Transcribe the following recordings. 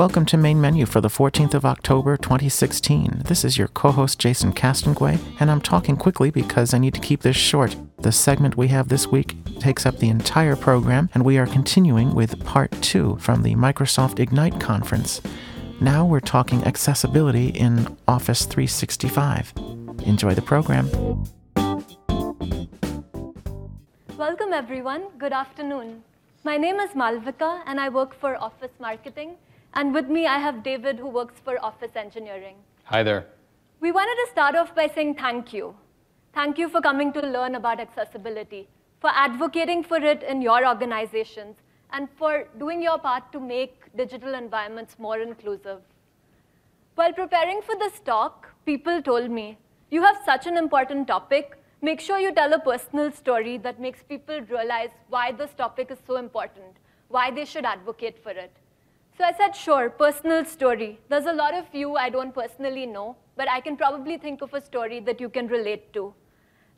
Welcome to Main Menu for the 14th of October 2016. This is your co host Jason Castonguay, and I'm talking quickly because I need to keep this short. The segment we have this week takes up the entire program, and we are continuing with part two from the Microsoft Ignite conference. Now we're talking accessibility in Office 365. Enjoy the program. Welcome, everyone. Good afternoon. My name is Malvika, and I work for Office Marketing. And with me, I have David, who works for Office Engineering. Hi there. We wanted to start off by saying thank you. Thank you for coming to learn about accessibility, for advocating for it in your organizations, and for doing your part to make digital environments more inclusive. While preparing for this talk, people told me, you have such an important topic, make sure you tell a personal story that makes people realize why this topic is so important, why they should advocate for it. So I said, sure, personal story. There's a lot of you I don't personally know, but I can probably think of a story that you can relate to.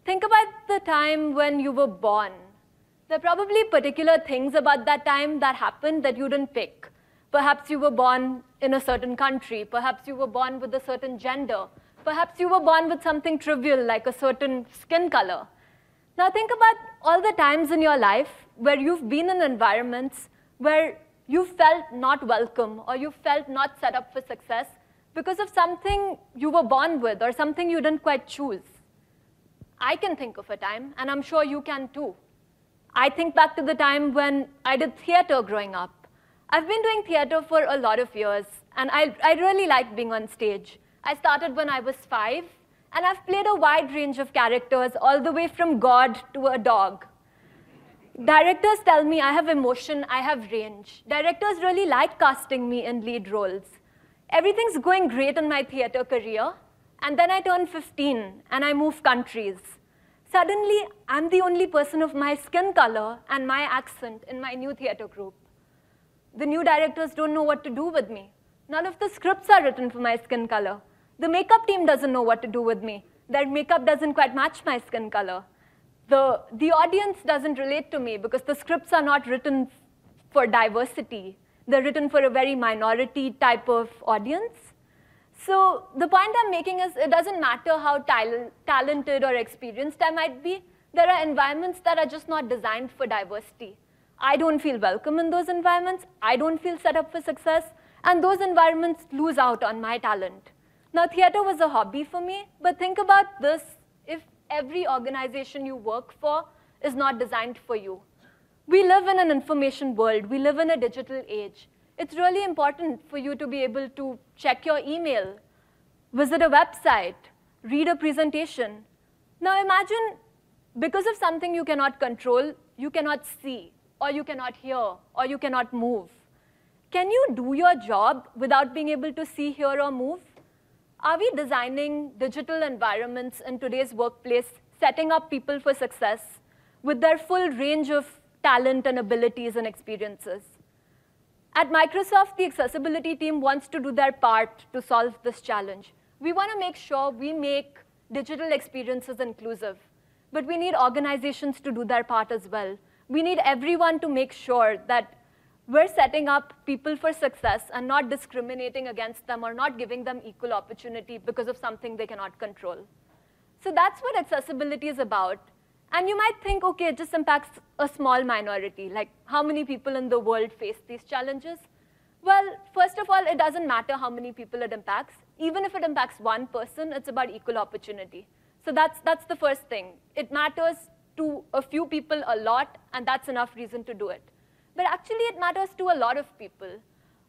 Think about the time when you were born. There are probably particular things about that time that happened that you didn't pick. Perhaps you were born in a certain country. Perhaps you were born with a certain gender. Perhaps you were born with something trivial like a certain skin color. Now think about all the times in your life where you've been in environments where you felt not welcome or you felt not set up for success because of something you were born with or something you didn't quite choose. I can think of a time, and I'm sure you can too. I think back to the time when I did theater growing up. I've been doing theater for a lot of years, and I, I really like being on stage. I started when I was five, and I've played a wide range of characters, all the way from God to a dog. Directors tell me I have emotion, I have range. Directors really like casting me in lead roles. Everything's going great in my theater career, and then I turn 15 and I move countries. Suddenly, I'm the only person of my skin color and my accent in my new theater group. The new directors don't know what to do with me. None of the scripts are written for my skin color. The makeup team doesn't know what to do with me. Their makeup doesn't quite match my skin color the, the audience doesn't relate to me because the scripts are not written for diversity. They're written for a very minority type of audience. So the point I'm making is it doesn't matter how tal talented or experienced I might be, there are environments that are just not designed for diversity. I don't feel welcome in those environments. I don't feel set up for success. And those environments lose out on my talent. Now, theater was a hobby for me, but think about this every organization you work for is not designed for you. We live in an information world. We live in a digital age. It's really important for you to be able to check your email, visit a website, read a presentation. Now imagine, because of something you cannot control, you cannot see, or you cannot hear, or you cannot move. Can you do your job without being able to see, hear, or move? Are we designing digital environments in today's workplace, setting up people for success with their full range of talent and abilities and experiences? At Microsoft, the accessibility team wants to do their part to solve this challenge. We want to make sure we make digital experiences inclusive, but we need organizations to do their part as well. We need everyone to make sure that we're setting up people for success and not discriminating against them or not giving them equal opportunity because of something they cannot control. So that's what accessibility is about. And you might think, okay, it just impacts a small minority. Like, how many people in the world face these challenges? Well, first of all, it doesn't matter how many people it impacts. Even if it impacts one person, it's about equal opportunity. So that's, that's the first thing. It matters to a few people a lot, and that's enough reason to do it. But actually, it matters to a lot of people.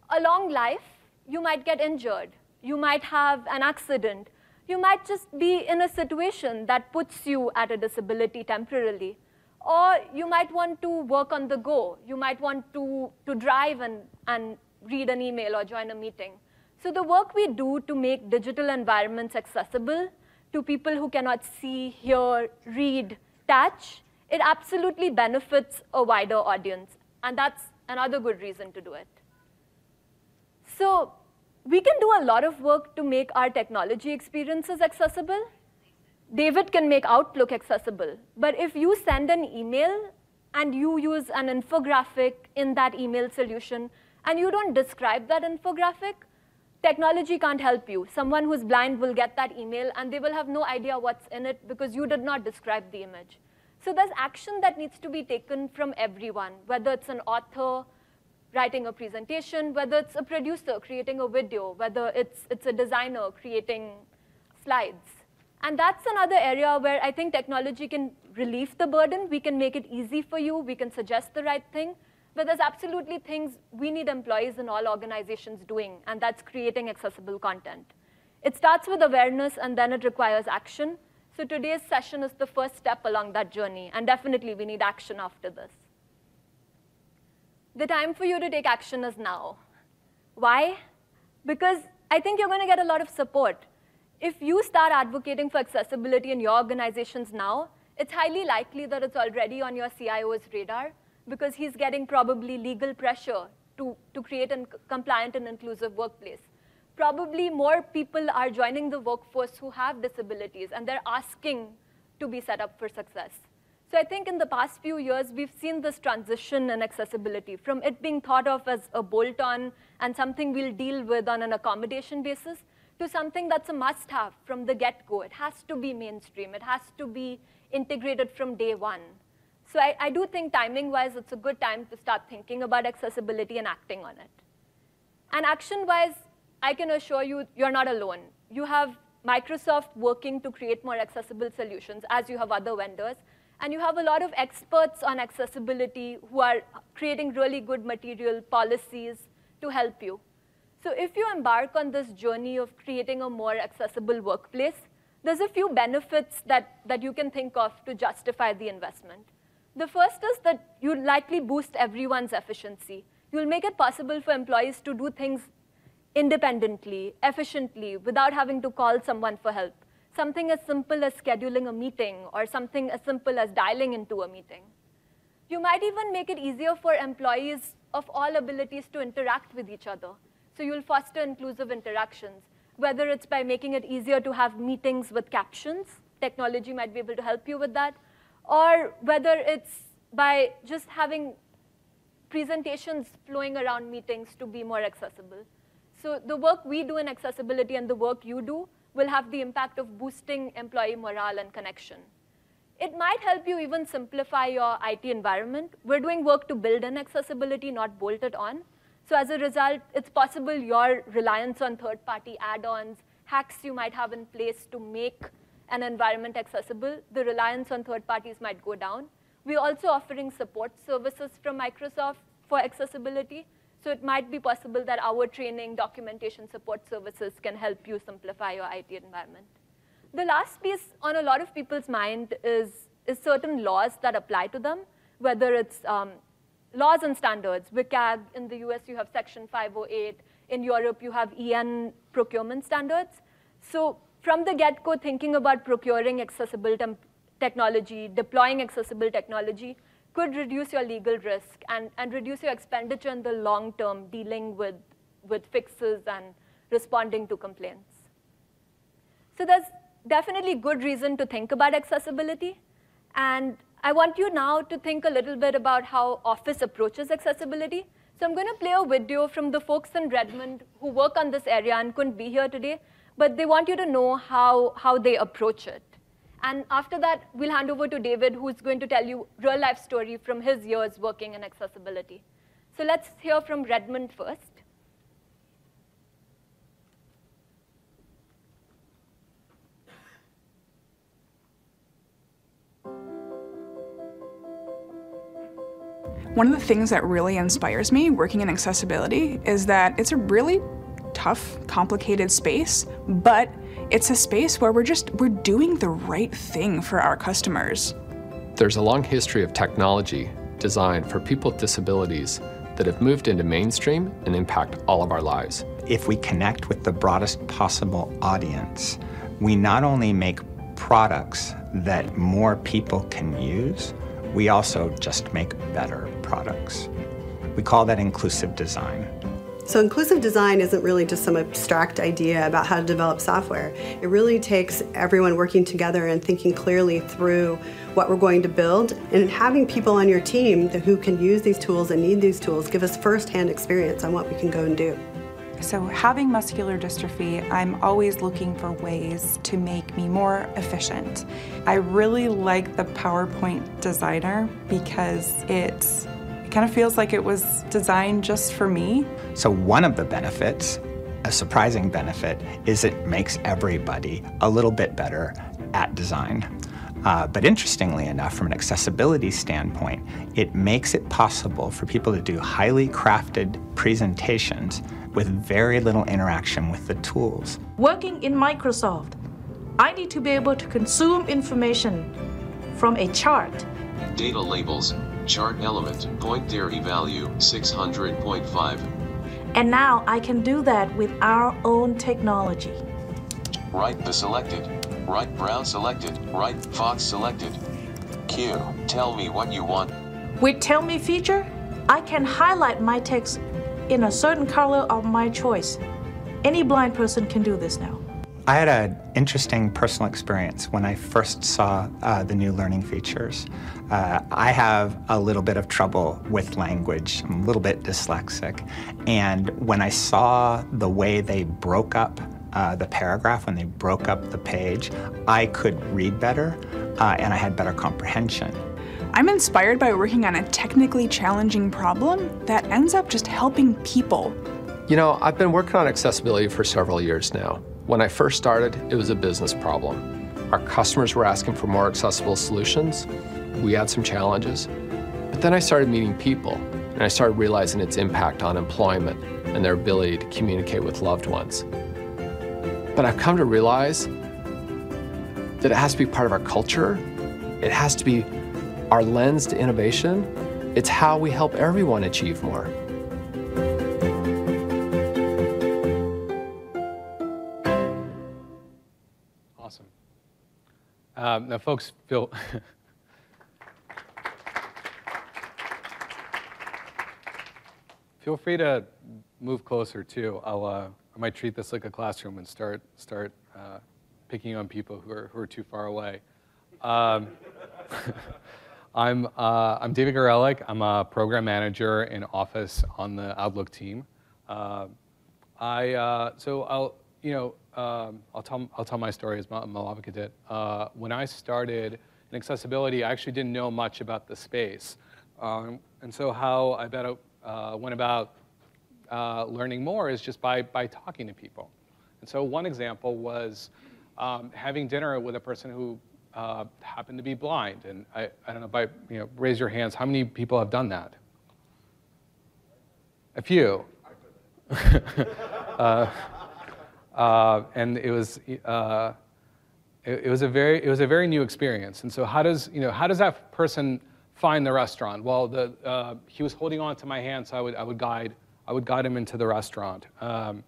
Along life, you might get injured. You might have an accident. You might just be in a situation that puts you at a disability temporarily. Or you might want to work on the go. You might want to, to drive and, and read an email or join a meeting. So the work we do to make digital environments accessible to people who cannot see, hear, read, touch, it absolutely benefits a wider audience. And that's another good reason to do it. So we can do a lot of work to make our technology experiences accessible. David can make Outlook accessible. But if you send an email and you use an infographic in that email solution, and you don't describe that infographic, technology can't help you. Someone who's blind will get that email, and they will have no idea what's in it because you did not describe the image. So there's action that needs to be taken from everyone, whether it's an author writing a presentation, whether it's a producer creating a video, whether it's, it's a designer creating slides. And that's another area where I think technology can relieve the burden. We can make it easy for you. We can suggest the right thing. But there's absolutely things we need employees in all organizations doing, and that's creating accessible content. It starts with awareness, and then it requires action. So today's session is the first step along that journey, and definitely we need action after this. The time for you to take action is now. Why? Because I think you're going to get a lot of support. If you start advocating for accessibility in your organizations now, it's highly likely that it's already on your CIO's radar because he's getting probably legal pressure to, to create a compliant and inclusive workplace probably more people are joining the workforce who have disabilities, and they're asking to be set up for success. So I think in the past few years, we've seen this transition in accessibility from it being thought of as a bolt-on and something we'll deal with on an accommodation basis to something that's a must-have from the get-go. It has to be mainstream. It has to be integrated from day one. So I, I do think timing-wise, it's a good time to start thinking about accessibility and acting on it. And action-wise, I can assure you, you're not alone. You have Microsoft working to create more accessible solutions, as you have other vendors. And you have a lot of experts on accessibility who are creating really good material policies to help you. So if you embark on this journey of creating a more accessible workplace, there's a few benefits that, that you can think of to justify the investment. The first is that you'll likely boost everyone's efficiency. You'll make it possible for employees to do things independently, efficiently, without having to call someone for help. Something as simple as scheduling a meeting or something as simple as dialing into a meeting. You might even make it easier for employees of all abilities to interact with each other. So you'll foster inclusive interactions, whether it's by making it easier to have meetings with captions, technology might be able to help you with that, or whether it's by just having presentations flowing around meetings to be more accessible. So the work we do in accessibility and the work you do will have the impact of boosting employee morale and connection. It might help you even simplify your IT environment. We're doing work to build in accessibility, not bolt it on. So as a result, it's possible your reliance on third-party add-ons, hacks you might have in place to make an environment accessible, the reliance on third parties might go down. We're also offering support services from Microsoft for accessibility. So it might be possible that our training, documentation, support services can help you simplify your IT environment. The last piece on a lot of people's mind is, is certain laws that apply to them, whether it's um, laws and standards. WCAG, in the US, you have Section 508. In Europe, you have EN procurement standards. So from the get-go, thinking about procuring accessible technology, deploying accessible technology, could reduce your legal risk and, and reduce your expenditure in the long term dealing with, with fixes and responding to complaints. So there's definitely good reason to think about accessibility. And I want you now to think a little bit about how Office approaches accessibility. So I'm going to play a video from the folks in Redmond who work on this area and couldn't be here today, but they want you to know how, how they approach it. And after that, we'll hand over to David, who's going to tell you real life story from his years working in accessibility. So let's hear from Redmond first. One of the things that really inspires me working in accessibility is that it's a really tough, complicated space, but it's a space where we're just we're doing the right thing for our customers. There's a long history of technology designed for people with disabilities that have moved into mainstream and impact all of our lives. If we connect with the broadest possible audience, we not only make products that more people can use, we also just make better products. We call that inclusive design. So, inclusive design isn't really just some abstract idea about how to develop software. It really takes everyone working together and thinking clearly through what we're going to build and having people on your team who can use these tools and need these tools give us firsthand experience on what we can go and do. So, having muscular dystrophy, I'm always looking for ways to make me more efficient. I really like the PowerPoint Designer because it's kind of feels like it was designed just for me. So, one of the benefits, a surprising benefit, is it makes everybody a little bit better at design. Uh, but interestingly enough, from an accessibility standpoint, it makes it possible for people to do highly crafted presentations with very little interaction with the tools. Working in Microsoft, I need to be able to consume information from a chart. Data labels, chart element, point theory value 600.5. And now I can do that with our own technology. Right the selected, right brown selected, right fox selected. Q, tell me what you want. With Tell Me feature, I can highlight my text in a certain color of my choice. Any blind person can do this now. I had an interesting personal experience when I first saw uh, the new learning features. Uh, I have a little bit of trouble with language, I'm a little bit dyslexic. And when I saw the way they broke up uh, the paragraph, when they broke up the page, I could read better uh, and I had better comprehension. I'm inspired by working on a technically challenging problem that ends up just helping people. You know, I've been working on accessibility for several years now. When I first started, it was a business problem. Our customers were asking for more accessible solutions. We had some challenges. But then I started meeting people, and I started realizing its impact on employment and their ability to communicate with loved ones. But I've come to realize that it has to be part of our culture. It has to be our lens to innovation. It's how we help everyone achieve more. Um, now, folks, feel feel free to move closer too. I'll uh, I might treat this like a classroom and start start uh, picking on people who are who are too far away. Um, I'm uh, I'm David Gorelick. I'm a program manager in Office on the Outlook team. Uh, I uh, so I'll you know um, I'll, tell, I'll tell my story as Malavika did. Uh, when I started in accessibility, I actually didn't know much about the space. Um, and so how I uh, went about uh, learning more is just by, by talking to people. And so one example was um, having dinner with a person who uh, happened to be blind. And I, I don't know, by, you know, raise your hands, how many people have done that? A few. uh, and it was, uh, it, it, was a very, it was a very new experience. And so how does, you know, how does that person find the restaurant? Well, the, uh, he was holding on to my hand, so I would, I would, guide, I would guide him into the restaurant. Um,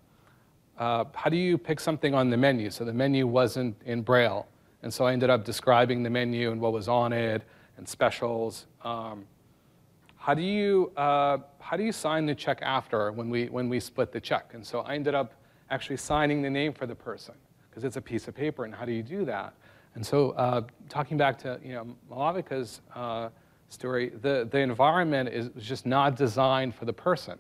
uh, how do you pick something on the menu? So the menu wasn't in Braille. And so I ended up describing the menu and what was on it and specials. Um, how do you, uh, how do you sign the check after when we, when we split the check? And so I ended up actually signing the name for the person because it's a piece of paper, and how do you do that? And so, uh, talking back to you know Malavika's uh, story, the the environment is just not designed for the person.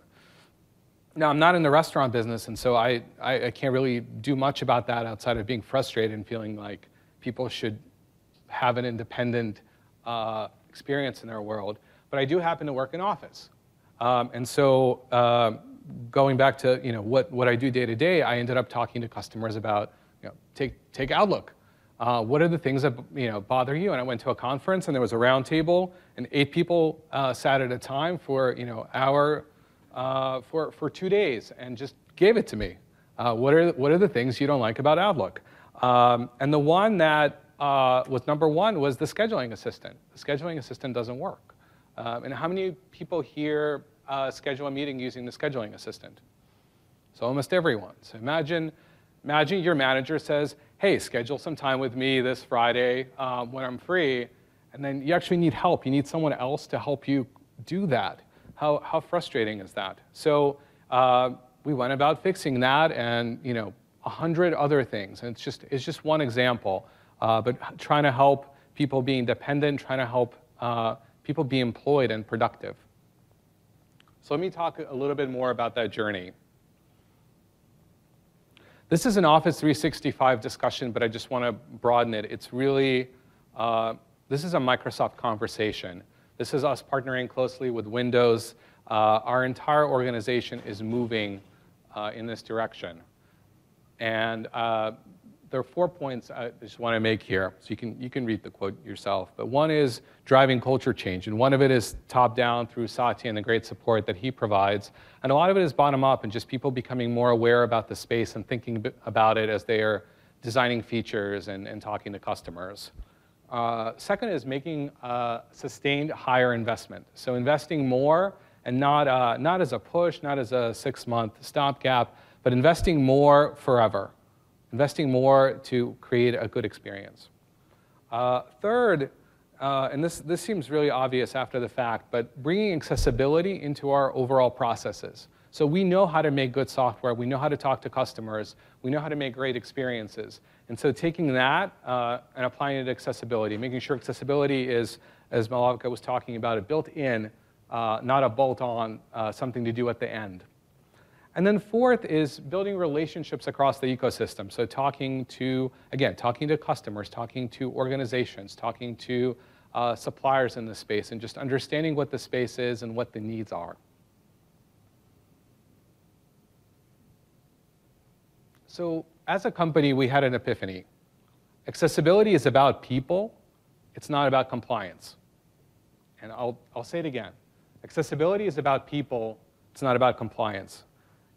Now, I'm not in the restaurant business, and so I, I, I can't really do much about that outside of being frustrated and feeling like people should have an independent uh, experience in their world. But I do happen to work in office, um, and so uh, going back to you know what, what I do day to day, I ended up talking to customers about you know take take Outlook. Uh, what are the things that you know bother you? And I went to a conference and there was a round table and eight people uh, sat at a time for you know hour uh, for for two days and just gave it to me. Uh, what are what are the things you don't like about Outlook? Um, and the one that uh, was number one was the scheduling assistant. The scheduling assistant doesn't work. Um, and how many people here uh, schedule a meeting using the scheduling assistant? So almost everyone. So imagine, imagine your manager says, hey, schedule some time with me this Friday um, when I'm free, and then you actually need help. You need someone else to help you do that. how, how frustrating is that? So uh, we went about fixing that and, you know, a hundred other things. And it's just, it's just one example. Uh, but trying to help people being dependent, trying to help uh, people be employed and productive. So let me talk a little bit more about that journey. This is an Office 365 discussion, but I just want to broaden it. It's really, uh, this is a Microsoft conversation. This is us partnering closely with Windows. Uh, our entire organization is moving uh, in this direction. And uh, there are four points I just want to make here, so you can, you can read the quote yourself. But one is driving culture change, and one of it is top down through Satya and the great support that he provides. And a lot of it is bottom up and just people becoming more aware about the space and thinking about it as they are designing features and, and talking to customers. Uh, second is making sustained higher investment. So investing more and not, uh, not as a push, not as a six month stopgap, but investing more forever investing more to create a good experience. Uh, third, uh, and this, this seems really obvious after the fact, but bringing accessibility into our overall processes. So we know how to make good software, we know how to talk to customers, we know how to make great experiences. And so taking that uh, and applying it to accessibility, making sure accessibility is, as Malavika was talking about, it built in, uh, not a bolt on, uh, something to do at the end. And then fourth is building relationships across the ecosystem. So talking to, again, talking to customers, talking to organizations, talking to uh, suppliers in the space, and just understanding what the space is and what the needs are. So as a company, we had an epiphany. Accessibility is about people. It's not about compliance. And I'll, I'll say it again. Accessibility is about people. It's not about compliance.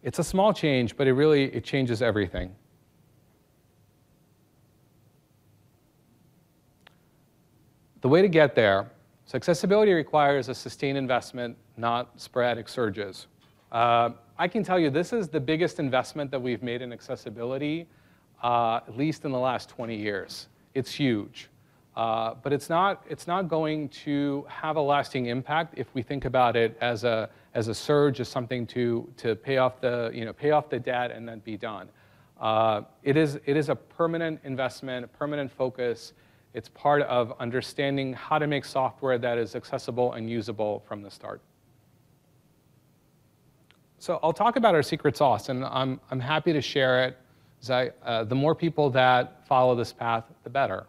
It's a small change, but it really it changes everything. The way to get there, so accessibility requires a sustained investment, not sporadic surges. Uh, I can tell you this is the biggest investment that we've made in accessibility, uh, at least in the last 20 years. It's huge. Uh, but it's not, it's not going to have a lasting impact if we think about it as a, as a surge, as something to, to pay, off the, you know, pay off the debt and then be done. Uh, it, is, it is a permanent investment, a permanent focus. It's part of understanding how to make software that is accessible and usable from the start. So I'll talk about our secret sauce, and I'm, I'm happy to share it. I, uh, the more people that follow this path, the better.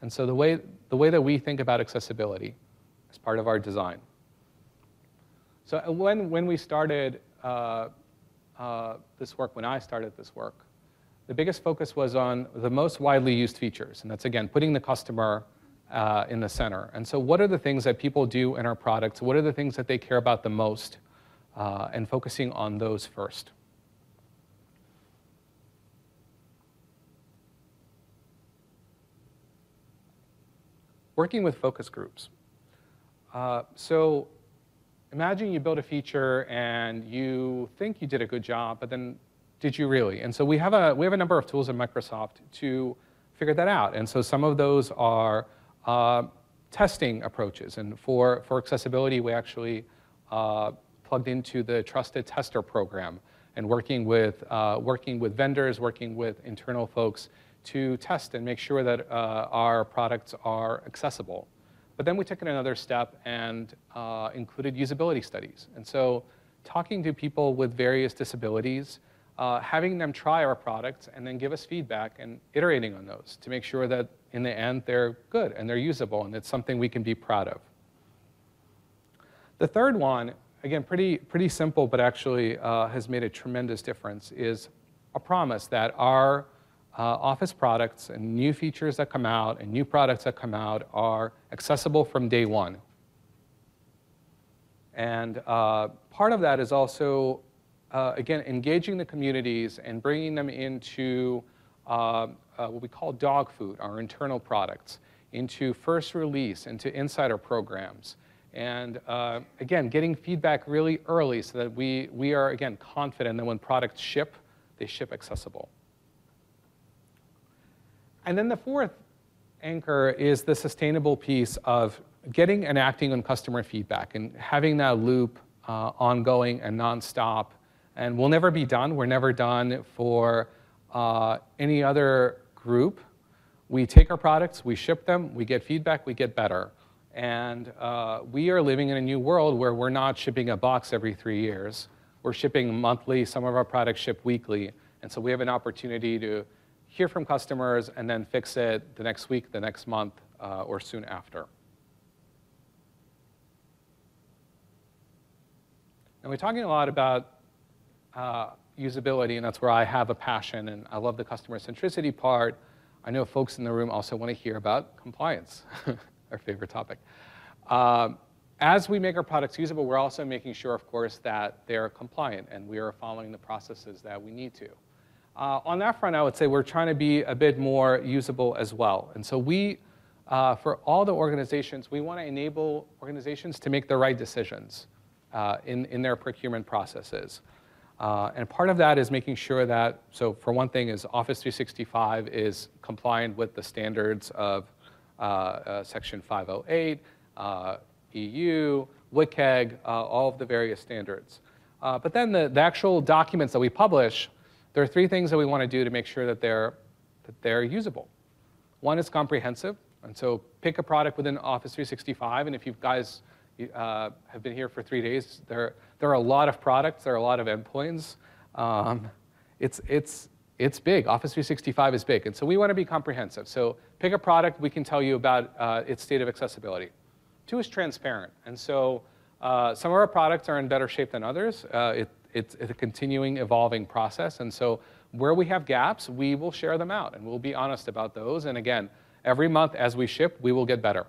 And so the way, the way that we think about accessibility is part of our design. So when, when we started uh, uh, this work, when I started this work, the biggest focus was on the most widely used features. And that's, again, putting the customer uh, in the center. And so what are the things that people do in our products? What are the things that they care about the most? Uh, and focusing on those first. working with focus groups. Uh, so imagine you build a feature and you think you did a good job, but then did you really? And so we have a, we have a number of tools in Microsoft to figure that out. And so some of those are uh, testing approaches. And for, for accessibility, we actually uh, plugged into the Trusted Tester program and working with, uh, working with vendors, working with internal folks to test and make sure that uh, our products are accessible. But then we took it another step and uh, included usability studies. And so talking to people with various disabilities, uh, having them try our products and then give us feedback and iterating on those to make sure that in the end they're good and they're usable and it's something we can be proud of. The third one, again, pretty, pretty simple, but actually uh, has made a tremendous difference, is a promise that our uh, Office products and new features that come out and new products that come out are accessible from day one. And uh, part of that is also, uh, again, engaging the communities and bringing them into uh, uh, what we call dog food, our internal products, into first release, into insider programs. And uh, again, getting feedback really early so that we, we are, again, confident that when products ship, they ship accessible. And then the fourth anchor is the sustainable piece of getting and acting on customer feedback and having that loop uh, ongoing and nonstop. And we'll never be done. We're never done for uh, any other group. We take our products, we ship them, we get feedback, we get better. And uh, we are living in a new world where we're not shipping a box every three years. We're shipping monthly, some of our products ship weekly. And so we have an opportunity to hear from customers and then fix it the next week, the next month, uh, or soon after. And we're talking a lot about uh, usability, and that's where I have a passion, and I love the customer centricity part. I know folks in the room also want to hear about compliance, our favorite topic. Um, as we make our products usable, we're also making sure, of course, that they're compliant and we are following the processes that we need to. Uh, on that front, I would say we're trying to be a bit more usable as well. And so we, uh, for all the organizations, we want to enable organizations to make the right decisions uh, in, in their procurement processes. Uh, and part of that is making sure that, so for one thing is Office 365 is compliant with the standards of uh, uh, Section 508, EU, WCAG, all of the various standards. but then the, the actual documents that we publish, there are three things that we want to do to make sure that they're, that they're usable. One is comprehensive, and so pick a product within Office 365, and if you guys uh, have been here for three days, there, there are a lot of products, there are a lot of endpoints. Um, it's, it's, it's big. Office 365 is big, and so we want to be comprehensive. So pick a product, we can tell you about uh, its state of accessibility. Two is transparent, and so uh, some of our products are in better shape than others. Uh, it, it's, it's a continuing, evolving process. And so where we have gaps, we will share them out and we'll be honest about those. And again, every month as we ship, we will get better.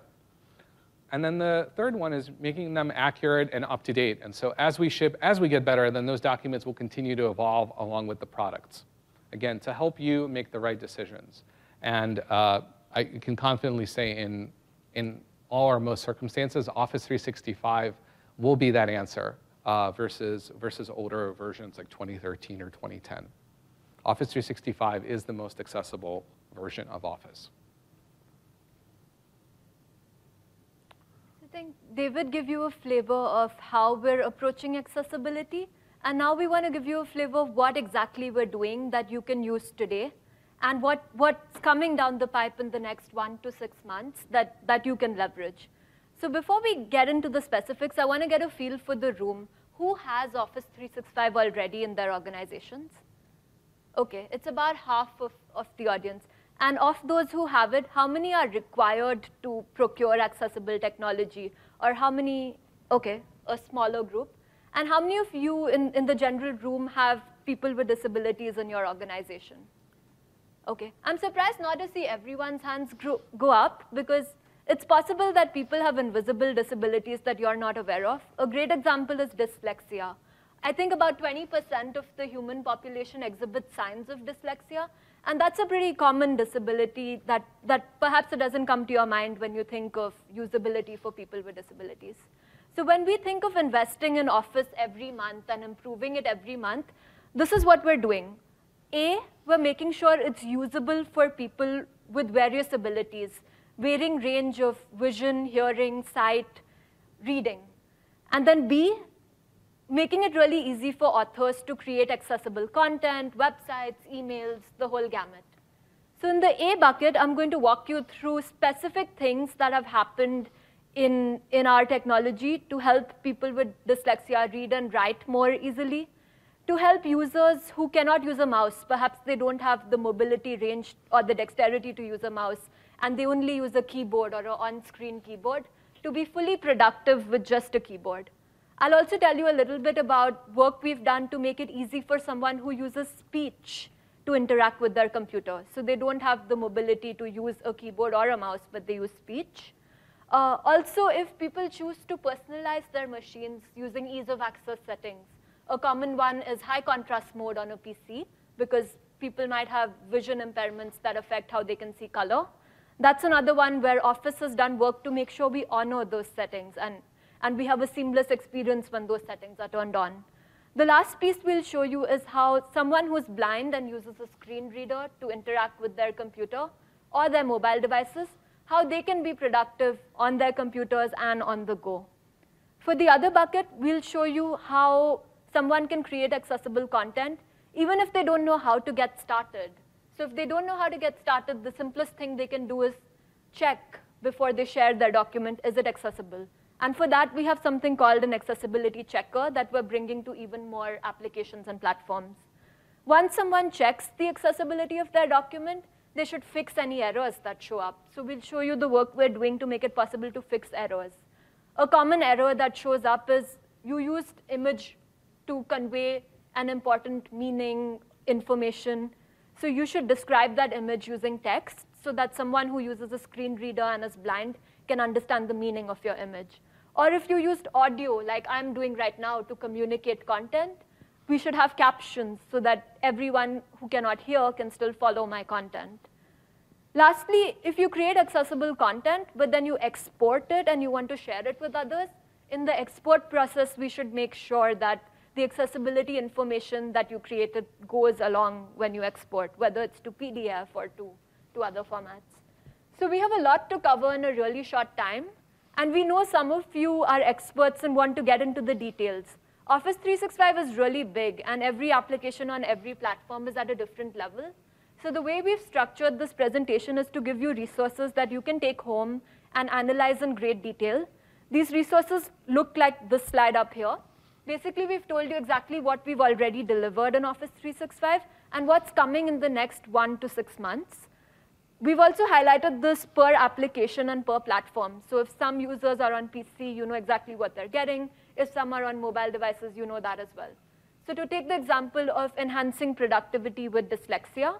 And then the third one is making them accurate and up to date. And so as we ship, as we get better, then those documents will continue to evolve along with the products. Again, to help you make the right decisions. And uh, I can confidently say in, in all or most circumstances, Office 365 will be that answer uh, versus, versus older versions like 2013 or 2010. Office 365 is the most accessible version of Office. I think David gave you a flavor of how we're approaching accessibility. And now we want to give you a flavor of what exactly we're doing that you can use today and what, what's coming down the pipe in the next one to six months that, that you can leverage. So before we get into the specifics, I want to get a feel for the room. Who has Office 365 already in their organizations? Okay, it's about half of, of the audience. And of those who have it, how many are required to procure accessible technology? Or how many, okay, a smaller group. And how many of you in, in the general room have people with disabilities in your organization? Okay, I'm surprised not to see everyone's hands grow, go up because it's possible that people have invisible disabilities that you're not aware of. A great example is dyslexia. I think about 20% of the human population exhibits signs of dyslexia, and that's a pretty common disability that, that perhaps it doesn't come to your mind when you think of usability for people with disabilities. So when we think of investing in Office every month and improving it every month, this is what we're doing. A, we're making sure it's usable for people with various abilities varying range of vision, hearing, sight, reading. And then B, making it really easy for authors to create accessible content, websites, emails, the whole gamut. So in the A bucket, I'm going to walk you through specific things that have happened in, in our technology to help people with dyslexia read and write more easily, to help users who cannot use a mouse, perhaps they don't have the mobility range or the dexterity to use a mouse, and they only use a keyboard or an on-screen keyboard to be fully productive with just a keyboard. I'll also tell you a little bit about work we've done to make it easy for someone who uses speech to interact with their computer. So they don't have the mobility to use a keyboard or a mouse, but they use speech. Uh, also, if people choose to personalize their machines using ease of access settings, a common one is high contrast mode on a PC, because people might have vision impairments that affect how they can see color. That's another one where Office has done work to make sure we honor those settings and, and we have a seamless experience when those settings are turned on. The last piece we'll show you is how someone who's blind and uses a screen reader to interact with their computer or their mobile devices, how they can be productive on their computers and on the go. For the other bucket, we'll show you how someone can create accessible content, even if they don't know how to get started. So if they don't know how to get started, the simplest thing they can do is check before they share their document, is it accessible? And for that, we have something called an accessibility checker that we're bringing to even more applications and platforms. Once someone checks the accessibility of their document, they should fix any errors that show up. So we'll show you the work we're doing to make it possible to fix errors. A common error that shows up is you used image to convey an important meaning, information. So you should describe that image using text so that someone who uses a screen reader and is blind can understand the meaning of your image. Or if you used audio, like I'm doing right now to communicate content, we should have captions so that everyone who cannot hear can still follow my content. Lastly, if you create accessible content, but then you export it and you want to share it with others, in the export process, we should make sure that the accessibility information that you created goes along when you export, whether it's to PDF or to, to other formats. So we have a lot to cover in a really short time. And we know some of you are experts and want to get into the details. Office 365 is really big, and every application on every platform is at a different level. So the way we've structured this presentation is to give you resources that you can take home and analyze in great detail. These resources look like this slide up here. Basically, we've told you exactly what we've already delivered in Office 365 and what's coming in the next one to six months. We've also highlighted this per application and per platform. So if some users are on PC, you know exactly what they're getting. If some are on mobile devices, you know that as well. So to take the example of enhancing productivity with dyslexia,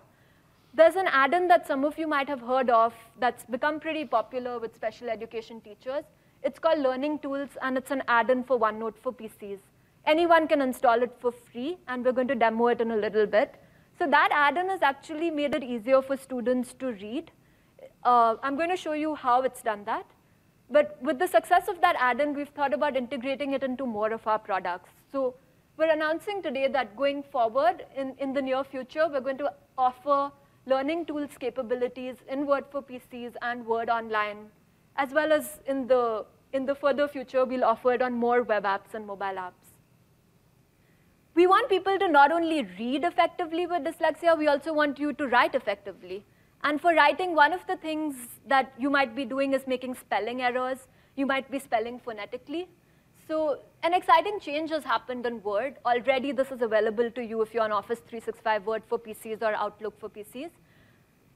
there's an add-in that some of you might have heard of that's become pretty popular with special education teachers. It's called Learning Tools, and it's an add-in for OneNote for PCs. Anyone can install it for free, and we're going to demo it in a little bit. So that add-in has actually made it easier for students to read. Uh, I'm going to show you how it's done that. But with the success of that add-in, we've thought about integrating it into more of our products. So we're announcing today that going forward, in, in the near future, we're going to offer learning tools capabilities in Word for PCs and Word Online, as well as in the, in the further future, we'll offer it on more web apps and mobile apps. We want people to not only read effectively with dyslexia, we also want you to write effectively. And for writing, one of the things that you might be doing is making spelling errors. You might be spelling phonetically. So an exciting change has happened in Word. Already this is available to you if you're on Office 365 Word for PCs or Outlook for PCs.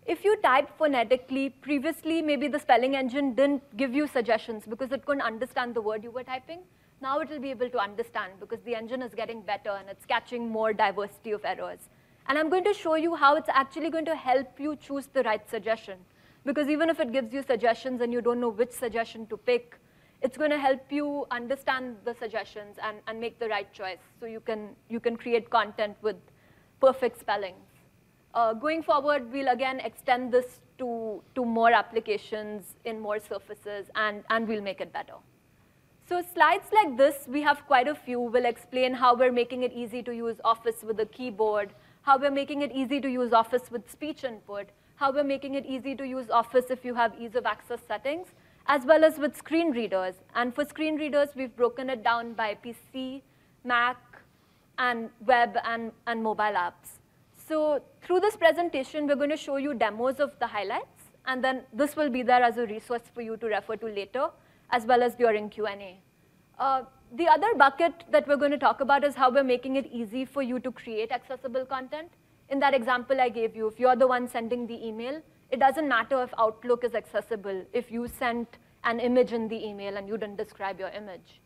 If you type phonetically, previously maybe the spelling engine didn't give you suggestions because it couldn't understand the word you were typing. Now it will be able to understand because the engine is getting better and it's catching more diversity of errors. And I'm going to show you how it's actually going to help you choose the right suggestion. Because even if it gives you suggestions and you don't know which suggestion to pick, it's going to help you understand the suggestions and, and make the right choice so you can, you can create content with perfect spellings. Uh, going forward, we'll again extend this to, to more applications in more surfaces, and, and we'll make it better. So slides like this, we have quite a few, We'll explain how we're making it easy to use Office with a keyboard, how we're making it easy to use Office with speech input, how we're making it easy to use Office if you have ease of access settings, as well as with screen readers. And for screen readers, we've broken it down by PC, Mac, and web and, and mobile apps. So through this presentation, we're going to show you demos of the highlights, and then this will be there as a resource for you to refer to later as well as during Q&A. Uh, the other bucket that we're going to talk about is how we're making it easy for you to create accessible content. In that example I gave you, if you're the one sending the email, it doesn't matter if Outlook is accessible if you sent an image in the email and you didn't describe your image.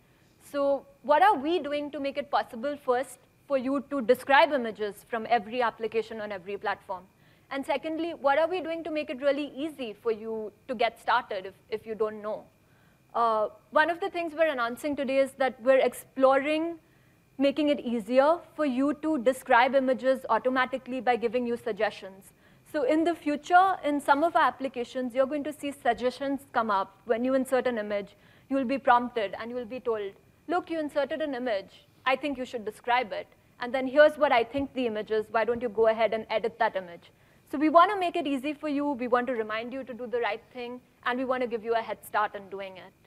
So what are we doing to make it possible first for you to describe images from every application on every platform? And secondly, what are we doing to make it really easy for you to get started if, if you don't know? Uh, one of the things we're announcing today is that we're exploring making it easier for you to describe images automatically by giving you suggestions. So in the future, in some of our applications, you're going to see suggestions come up. When you insert an image, you'll be prompted and you'll be told, look, you inserted an image. I think you should describe it. And then here's what I think the image is. Why don't you go ahead and edit that image? So we want to make it easy for you. We want to remind you to do the right thing. And we want to give you a head start in doing it.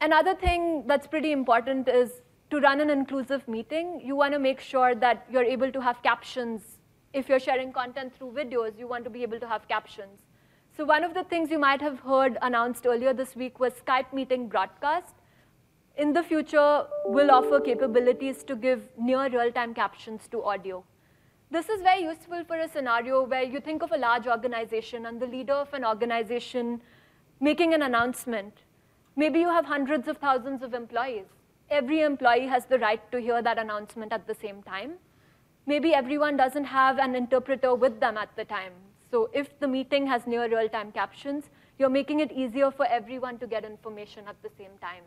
Another thing that's pretty important is to run an inclusive meeting, you want to make sure that you're able to have captions. If you're sharing content through videos, you want to be able to have captions. So one of the things you might have heard announced earlier this week was Skype meeting broadcast. In the future, we'll offer capabilities to give near real-time captions to audio. This is very useful for a scenario where you think of a large organization and the leader of an organization making an announcement. Maybe you have hundreds of thousands of employees. Every employee has the right to hear that announcement at the same time. Maybe everyone doesn't have an interpreter with them at the time. So if the meeting has near real-time captions, you're making it easier for everyone to get information at the same time.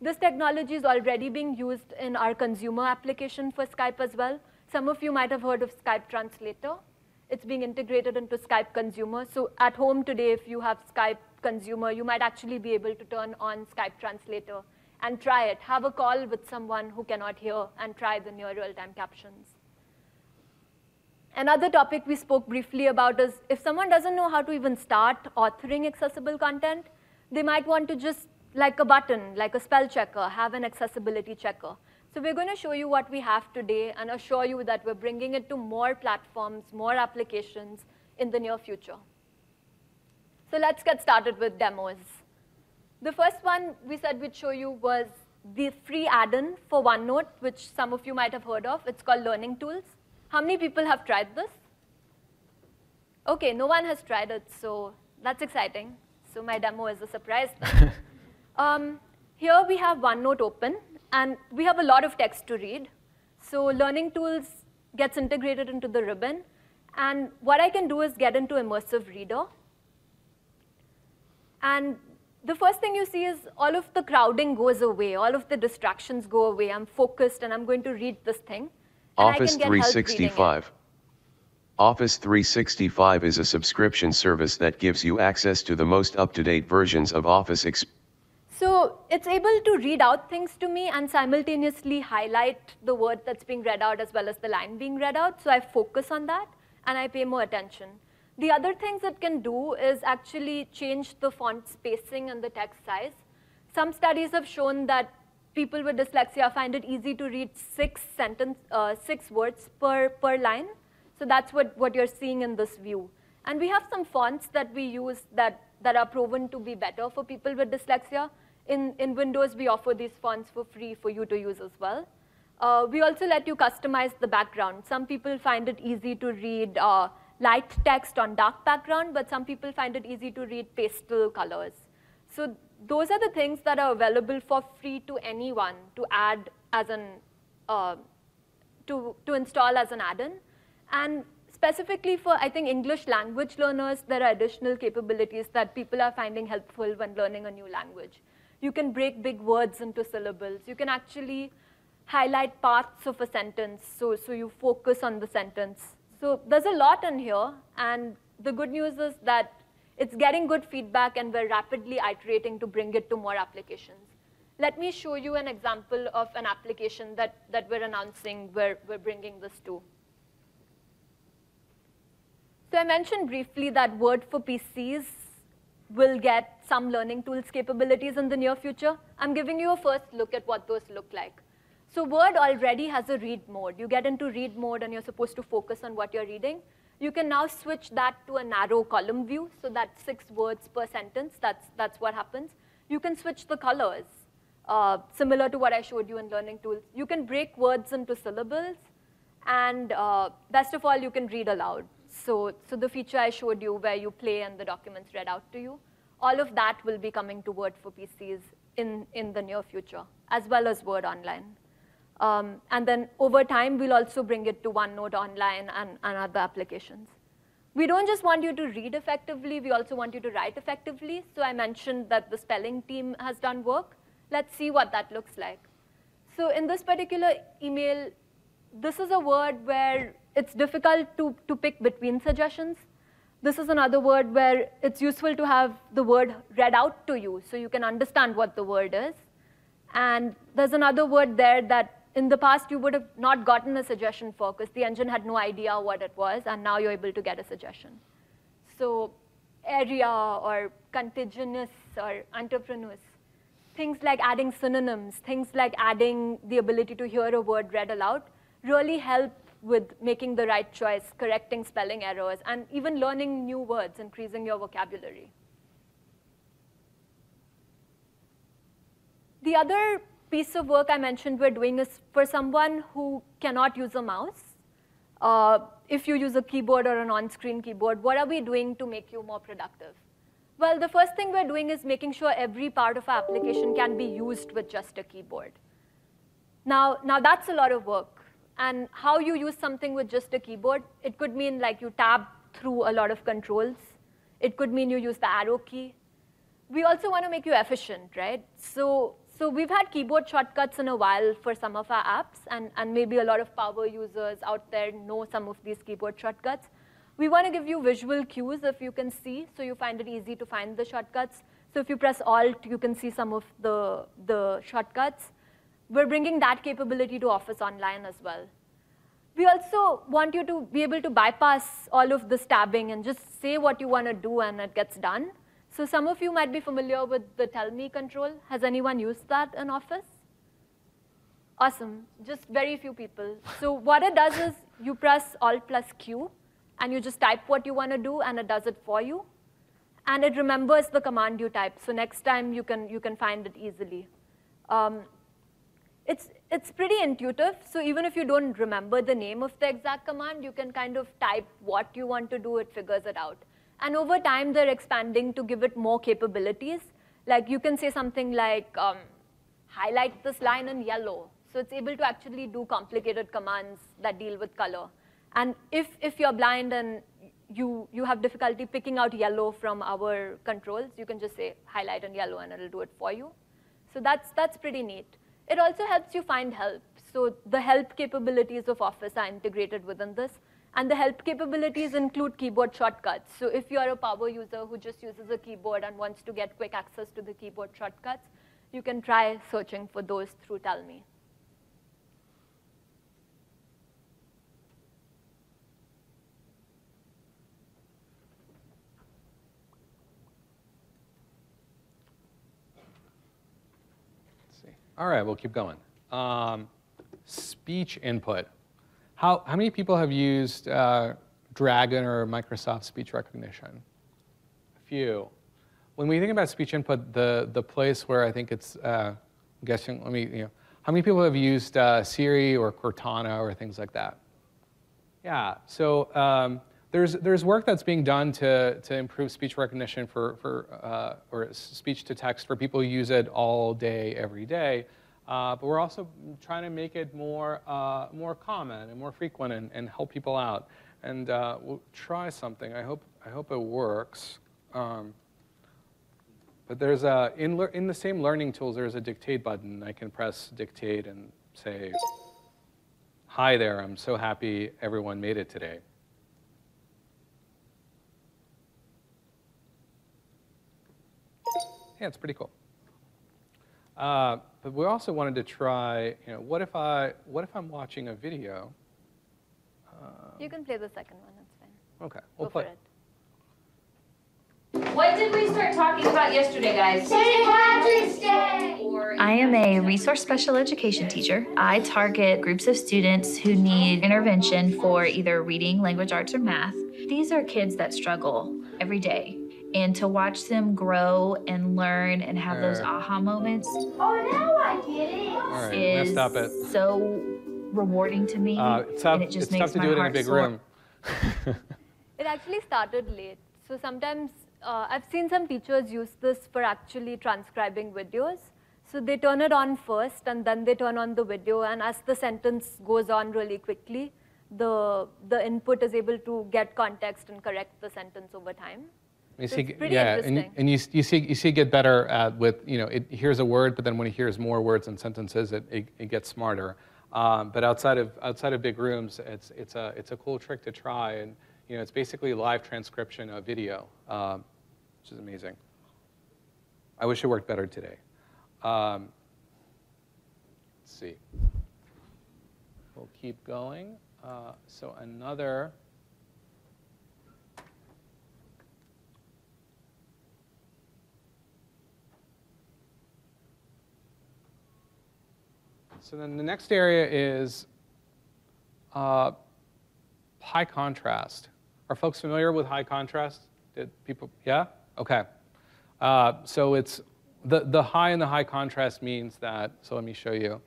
This technology is already being used in our consumer application for Skype as well. Some of you might have heard of Skype Translator. It's being integrated into Skype Consumer. So at home today, if you have Skype Consumer, you might actually be able to turn on Skype Translator and try it. Have a call with someone who cannot hear and try the near real-time captions. Another topic we spoke briefly about is if someone doesn't know how to even start authoring accessible content, they might want to just, like a button, like a spell checker, have an accessibility checker. So we're going to show you what we have today and assure you that we're bringing it to more platforms, more applications in the near future. So let's get started with demos. The first one we said we'd show you was the free add-in for OneNote, which some of you might have heard of. It's called Learning Tools. How many people have tried this? OK, no one has tried it, so that's exciting. So my demo is a surprise. um, here we have OneNote open, and we have a lot of text to read. So Learning Tools gets integrated into the ribbon. And what I can do is get into Immersive Reader. And the first thing you see is all of the crowding goes away. All of the distractions go away. I'm focused, and I'm going to read this thing. Office 365. Office 365 is a subscription service that gives you access to the most up-to-date versions of Office. So it's able to read out things to me and simultaneously highlight the word that's being read out as well as the line being read out. So I focus on that, and I pay more attention. The other things it can do is actually change the font spacing and the text size. Some studies have shown that people with dyslexia find it easy to read six, sentence, uh, six words per, per line. So that's what, what you're seeing in this view. And we have some fonts that we use that, that are proven to be better for people with dyslexia. In, in Windows, we offer these fonts for free for you to use as well. Uh, we also let you customize the background. Some people find it easy to read uh, light text on dark background, but some people find it easy to read pastel colors. So those are the things that are available for free to anyone to add as an, uh, to, to install as an add-in. And specifically for, I think, English language learners, there are additional capabilities that people are finding helpful when learning a new language. You can break big words into syllables. You can actually highlight parts of a sentence, so, so you focus on the sentence. So there's a lot in here, and the good news is that it's getting good feedback, and we're rapidly iterating to bring it to more applications. Let me show you an example of an application that, that we're announcing where we're bringing this to. So I mentioned briefly that Word for PCs will get some learning tools capabilities in the near future. I'm giving you a first look at what those look like. So Word already has a read mode. You get into read mode, and you're supposed to focus on what you're reading. You can now switch that to a narrow column view, so that's six words per sentence. That's, that's what happens. You can switch the colors, uh, similar to what I showed you in Learning Tools. You can break words into syllables, and uh, best of all, you can read aloud. So, so the feature I showed you where you play and the documents read out to you, all of that will be coming to Word for PCs in, in the near future, as well as Word Online. Um, and then over time, we'll also bring it to OneNote Online and, and other applications. We don't just want you to read effectively, we also want you to write effectively. So I mentioned that the spelling team has done work. Let's see what that looks like. So in this particular email, this is a word where it's difficult to, to pick between suggestions. This is another word where it's useful to have the word read out to you so you can understand what the word is. And there's another word there that in the past you would have not gotten a suggestion for because the engine had no idea what it was, and now you're able to get a suggestion. So area or contiguous or entrepreneurs, things like adding synonyms, things like adding the ability to hear a word read aloud really help with making the right choice, correcting spelling errors, and even learning new words, increasing your vocabulary. The other piece of work I mentioned we're doing is for someone who cannot use a mouse. Uh, if you use a keyboard or an on-screen keyboard, what are we doing to make you more productive? Well, the first thing we're doing is making sure every part of our application can be used with just a keyboard. Now, now that's a lot of work. And how you use something with just a keyboard, it could mean like you tab through a lot of controls. It could mean you use the arrow key. We also want to make you efficient, right? So so we've had keyboard shortcuts in a while for some of our apps, and, and maybe a lot of power users out there know some of these keyboard shortcuts. We want to give you visual cues if you can see, so you find it easy to find the shortcuts. So if you press Alt, you can see some of the, the shortcuts. We're bringing that capability to Office Online as well. We also want you to be able to bypass all of this tabbing and just say what you want to do and it gets done. So some of you might be familiar with the tell me control. Has anyone used that in Office? Awesome, just very few people. So what it does is you press Alt plus Q, and you just type what you want to do, and it does it for you. And it remembers the command you type, so next time you can, you can find it easily. Um, it's, it's pretty intuitive, so even if you don't remember the name of the exact command, you can kind of type what you want to do, it figures it out. And over time, they're expanding to give it more capabilities. Like you can say something like, um, highlight this line in yellow. So it's able to actually do complicated commands that deal with color. And if, if you're blind and you, you have difficulty picking out yellow from our controls, you can just say highlight in yellow and it'll do it for you. So that's, that's pretty neat. It also helps you find help. So the help capabilities of Office are integrated within this. And the help capabilities include keyboard shortcuts. So if you're a power user who just uses a keyboard and wants to get quick access to the keyboard shortcuts, you can try searching for those through Tell Me. All right, we'll keep going. Um, speech input. How, how many people have used uh, Dragon or Microsoft speech recognition? A few. When we think about speech input, the, the place where I think it's, uh, I'm guessing, let me, you know, how many people have used uh, Siri or Cortana or things like that? Yeah, so um, there's, there's work that's being done to, to improve speech recognition for, for uh, or speech to text for people who use it all day, every day. Uh, but we're also trying to make it more, uh, more common and more frequent and, and help people out. And uh, we'll try something. I hope, I hope it works. Um, but there's a, in, in the same learning tools, there's a dictate button. I can press dictate and say, hi there, I'm so happy everyone made it today. Yeah, it's pretty cool. Uh, but we also wanted to try, you know, what if I, what if I'm watching a video? Uh, you can play the second one. That's fine. Okay, we'll Go play. What did we start talking about yesterday, guys? St. Patrick's Day! I am a resource special education teacher. I target groups of students who need intervention for either reading, language arts, or math. These are kids that struggle every day and to watch them grow and learn and have those aha moments. Oh, now I get it. All right, stop it. so rewarding to me. Uh, it's tough, and it just it's makes tough to do it in a big soar. room. it actually started late. So sometimes uh, I've seen some teachers use this for actually transcribing videos. So they turn it on first, and then they turn on the video. And as the sentence goes on really quickly, the, the input is able to get context and correct the sentence over time. You see, it's pretty yeah, and, and you, you see you see it get better at with you know it hears a word, but then when it hears more words and sentences, it, it, it gets smarter. Um, but outside of outside of big rooms, it's it's a it's a cool trick to try, and you know it's basically live transcription of video, um, which is amazing. I wish it worked better today. Um, let's see. we'll keep going. Uh, so another So then the next area is uh, high contrast. Are folks familiar with high contrast? Did people, yeah? Okay. Uh, so it's the, the high and the high contrast means that, so let me show you.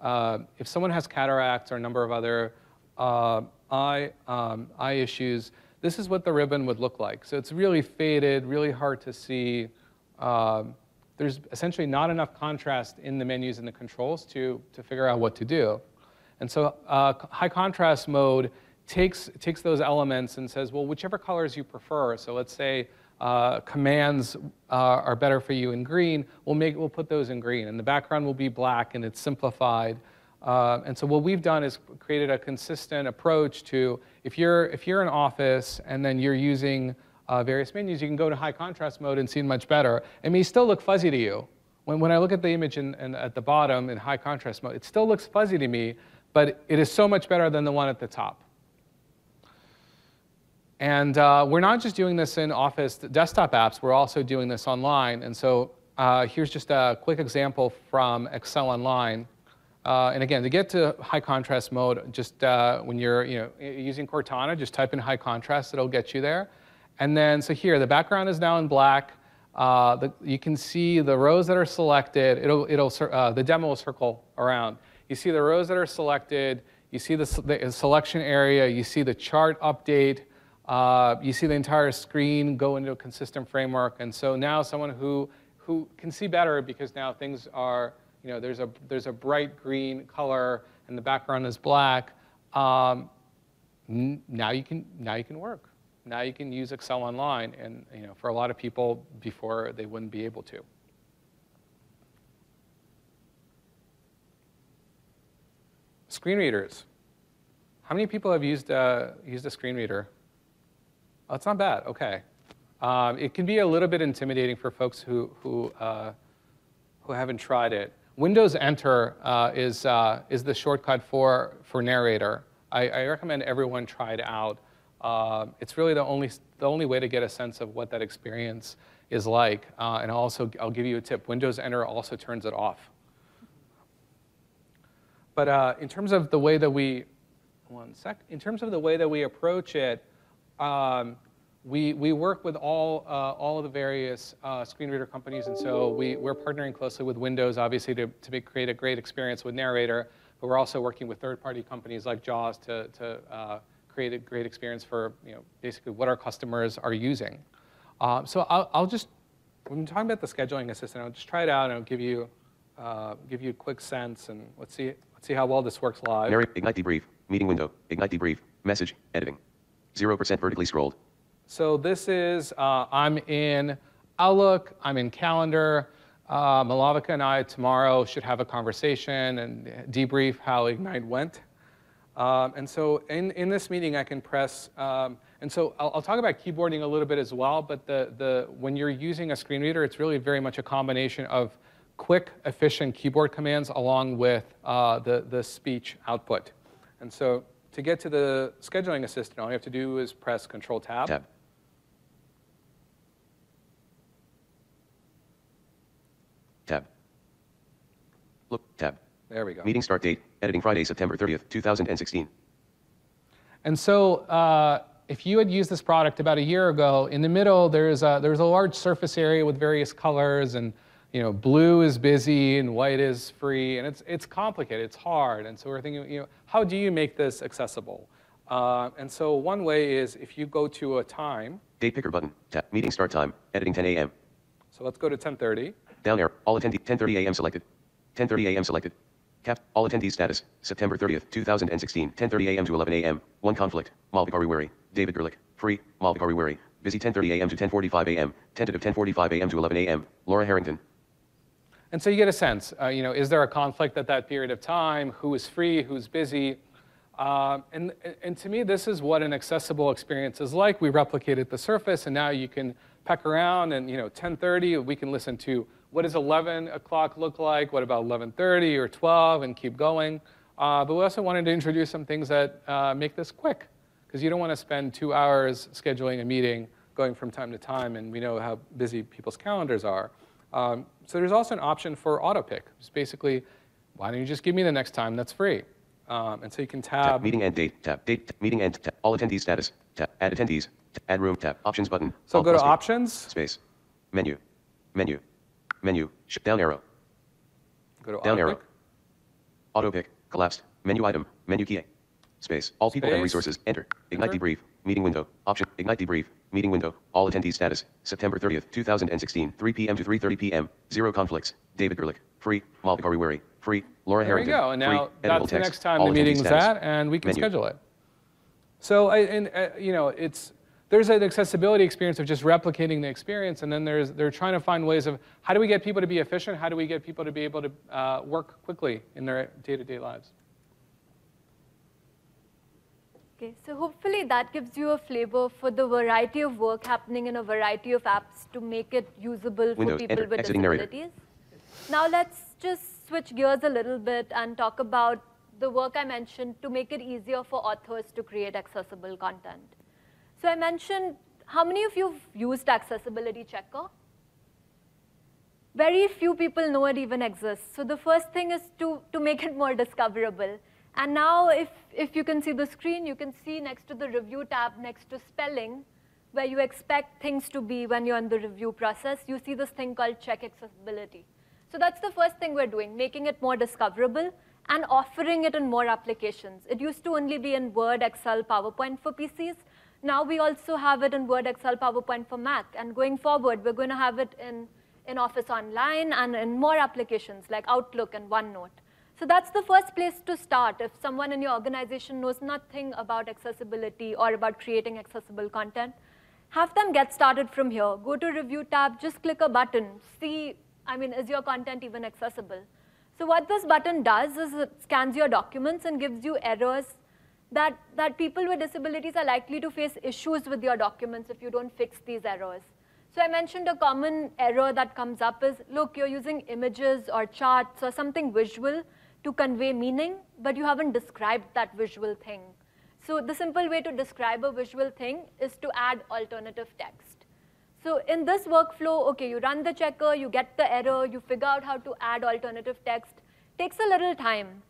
Uh, if someone has cataracts or a number of other uh, eye, um, eye issues, this is what the ribbon would look like. So it's really faded, really hard to see. Um, there's essentially not enough contrast in the menus and the controls to, to figure out what to do. And so uh, high contrast mode takes, takes those elements and says, well, whichever colors you prefer. So let's say uh, commands uh, are better for you in green, we'll, make, we'll put those in green. And the background will be black and it's simplified. Uh, and so what we've done is created a consistent approach to if you're, if you're in office and then you're using uh, various menus, you can go to high contrast mode and see much better. It may still look fuzzy to you. When, when I look at the image in, in, at the bottom in high contrast mode, it still looks fuzzy to me, but it is so much better than the one at the top. And uh, we're not just doing this in Office desktop apps, we're also doing this online. And so uh, here's just a quick example from Excel Online. Uh, and again, to get to high contrast mode, just uh, when you're you know, using Cortana, just type in high contrast, it'll get you there. And then, so here, the background is now in black. Uh, the, you can see the rows that are selected. It'll, it'll, uh, the demo will circle around. You see the rows that are selected. You see the, the selection area. You see the chart update. Uh, you see the entire screen go into a consistent framework. And so now someone who, who can see better because now things are, you know, there's a, there's a bright green color and the background is black. Um, now, you can, now you can work. Now you can use Excel online, and you know, for a lot of people, before they wouldn't be able to. Screen readers. How many people have used, uh, used a screen reader? Oh, it's not bad. Okay. Um, it can be a little bit intimidating for folks who, who, uh, who haven't tried it. Windows Enter uh, is, uh, is the shortcut for, for narrator. I, I recommend everyone try it out. Uh, it's really the only, the only way to get a sense of what that experience is like. Uh, and also, I'll give you a tip. Windows Enter also turns it off. But uh, in terms of the way that we, one sec, in terms of the way that we approach it, um, we, we work with all, uh, all of the various uh, screen reader companies, and so we, we're partnering closely with Windows, obviously, to, to make, create a great experience with Narrator, but we're also working with third-party companies like JAWS to, to uh, create a great experience for you know, basically what our customers are using. Uh, so I'll, I'll, just, when I'm talking about the scheduling assistant, I'll just try it out and I'll give you, uh, give you a quick sense and let's see, let's see how well this works live. Mary, Ignite debrief, meeting window, Ignite debrief, message, editing, 0% vertically scrolled. So this is, uh, I'm in Outlook, I'm in Calendar. Uh, Malavika and I tomorrow should have a conversation and debrief how Ignite went. Um, and so in, in this meeting, I can press, um, and so I'll, I'll, talk about keyboarding a little bit as well, but the, the, when you're using a screen reader, it's really very much a combination of quick, efficient keyboard commands along with uh, the, the speech output. And so to get to the scheduling assistant, all you have to do is press Control Tab. Tab. Tab. Look, tab. There we go. Meeting start date, editing Friday, September 30th, 2016. And so uh, if you had used this product about a year ago, in the middle there's a, there's a large surface area with various colors and you know, blue is busy and white is free, and it's, it's complicated, it's hard. And so we're thinking, you know, how do you make this accessible? Uh, and so one way is if you go to a time. Date picker button, tap, meeting start time, editing 10 a.m. So let's go to 10.30. Down arrow, all attendees, 10.30 a.m. selected. 10.30 a.m. selected. Cap. All attendees status. September 30th, 2016. 10:30 a.m. to 11 a.m. One conflict. Malvikari David Gerlich. Free. Malvikari Busy 10:30 a.m. to 10:45 a.m. Tentative 10:45 a.m. to 11 a.m. Laura Harrington. And so you get a sense. Uh, you know, is there a conflict at that period of time? Who is free? Who's busy? Uh, and, and to me, this is what an accessible experience is like. We replicated the surface, and now you can peck around, and you know, 10:30, we can listen to what does 11 o'clock look like? What about 11:30 or 12, and keep going. Uh, but we also wanted to introduce some things that uh, make this quick, because you don't want to spend two hours scheduling a meeting going from time to time, and we know how busy people's calendars are. Um, so there's also an option for auto pick. It's basically, why don't you just give me the next time that's free? Um, and so you can tab, Tab meeting end date. Tab date. Meeting end. Tab all attendees status. Tab add attendees. Tab, add room. Tab options button. So go to options. Space. Menu. Menu. Menu. Down arrow. Go to Down auto arrow. pick. Auto pick. Collapsed. Menu item. Menu key. Space. All people and resources. Enter. Ignite Enter. debrief. Meeting window. Option. Ignite debrief. Meeting window. All attendees status. September 30th, 2016. 3 p.m. to 3:30 p.m. Zero conflicts. David Gerlich. Free. Malvikari Wary. Free. Laura There we Harrington. go. And Free. now Editable that's the text. next time All the meeting's at, and we can Menu. schedule it. So, I, and, uh, you know, it's there's an accessibility experience of just replicating the experience, and then there's they're trying to find ways of how do we get people to be efficient? How do we get people to be able to uh, work quickly in their day-to-day lives? Okay, so hopefully that gives you a flavor for the variety of work happening in a variety of apps to make it usable for people enter, with exiting narrator. disabilities. Now let's just switch gears a little bit and talk about the work I mentioned to make it easier for authors to create accessible content. So I mentioned, how many of you have used Accessibility Checker? Very few people know it even exists. So the first thing is to, to make it more discoverable. And now if, if you can see the screen, you can see next to the review tab, next to spelling, where you expect things to be when you're in the review process, you see this thing called check accessibility. So that's the first thing we're doing, making it more discoverable and offering it in more applications. It used to only be in Word, Excel, PowerPoint for PCs. Now we also have it in Word, Excel, PowerPoint for Mac. And going forward, we're going to have it in, in Office Online and in more applications like Outlook and OneNote. So that's the first place to start if someone in your organization knows nothing about accessibility or about creating accessible content. Have them get started from here. Go to Review tab, just click a button. See, I mean, is your content even accessible? So what this button does is it scans your documents and gives you errors that, that people with disabilities are likely to face issues with your documents if you don't fix these errors. So I mentioned a common error that comes up is, look, you're using images or charts or something visual to convey meaning, but you haven't described that visual thing. So the simple way to describe a visual thing is to add alternative text. So in this workflow, okay, you run the checker, you get the error, you figure out how to add alternative text. Takes a little time.